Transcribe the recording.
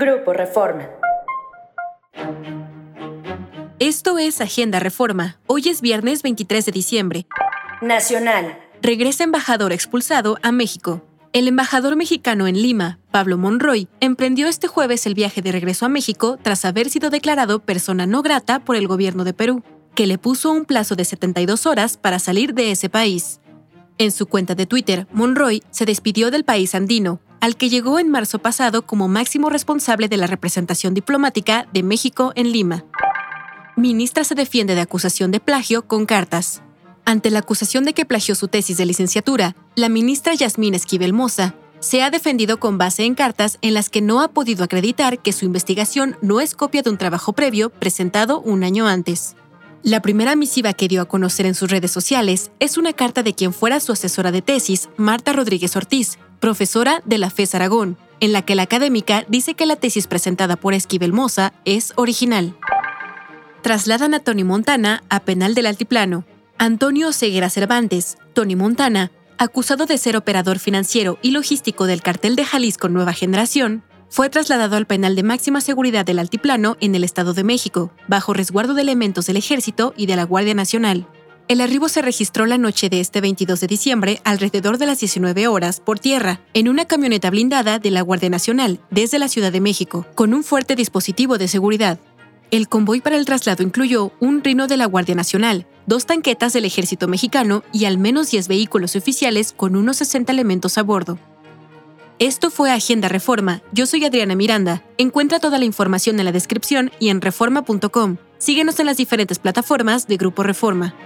Grupo Reforma. Esto es Agenda Reforma. Hoy es viernes 23 de diciembre. Nacional. Regresa embajador expulsado a México. El embajador mexicano en Lima, Pablo Monroy, emprendió este jueves el viaje de regreso a México tras haber sido declarado persona no grata por el gobierno de Perú, que le puso un plazo de 72 horas para salir de ese país. En su cuenta de Twitter, Monroy se despidió del país andino, al que llegó en marzo pasado como máximo responsable de la representación diplomática de México en Lima. Ministra se defiende de acusación de plagio con cartas. Ante la acusación de que plagió su tesis de licenciatura, la ministra Yasmín Esquivel Moza se ha defendido con base en cartas en las que no ha podido acreditar que su investigación no es copia de un trabajo previo presentado un año antes. La primera misiva que dio a conocer en sus redes sociales es una carta de quien fuera su asesora de tesis, Marta Rodríguez Ortiz, profesora de la FES Aragón, en la que la académica dice que la tesis presentada por Esquivel Moza es original trasladan a Tony Montana a penal del altiplano. Antonio Ceguera Cervantes, Tony Montana, acusado de ser operador financiero y logístico del cartel de Jalisco Nueva Generación, fue trasladado al penal de máxima seguridad del Altiplano en el Estado de México, bajo resguardo de elementos del Ejército y de la Guardia Nacional. El arribo se registró la noche de este 22 de diciembre alrededor de las 19 horas por tierra, en una camioneta blindada de la Guardia Nacional desde la Ciudad de México, con un fuerte dispositivo de seguridad. El convoy para el traslado incluyó un rino de la Guardia Nacional, dos tanquetas del ejército mexicano y al menos 10 vehículos oficiales con unos 60 elementos a bordo. Esto fue Agenda Reforma. Yo soy Adriana Miranda. Encuentra toda la información en la descripción y en reforma.com. Síguenos en las diferentes plataformas de Grupo Reforma.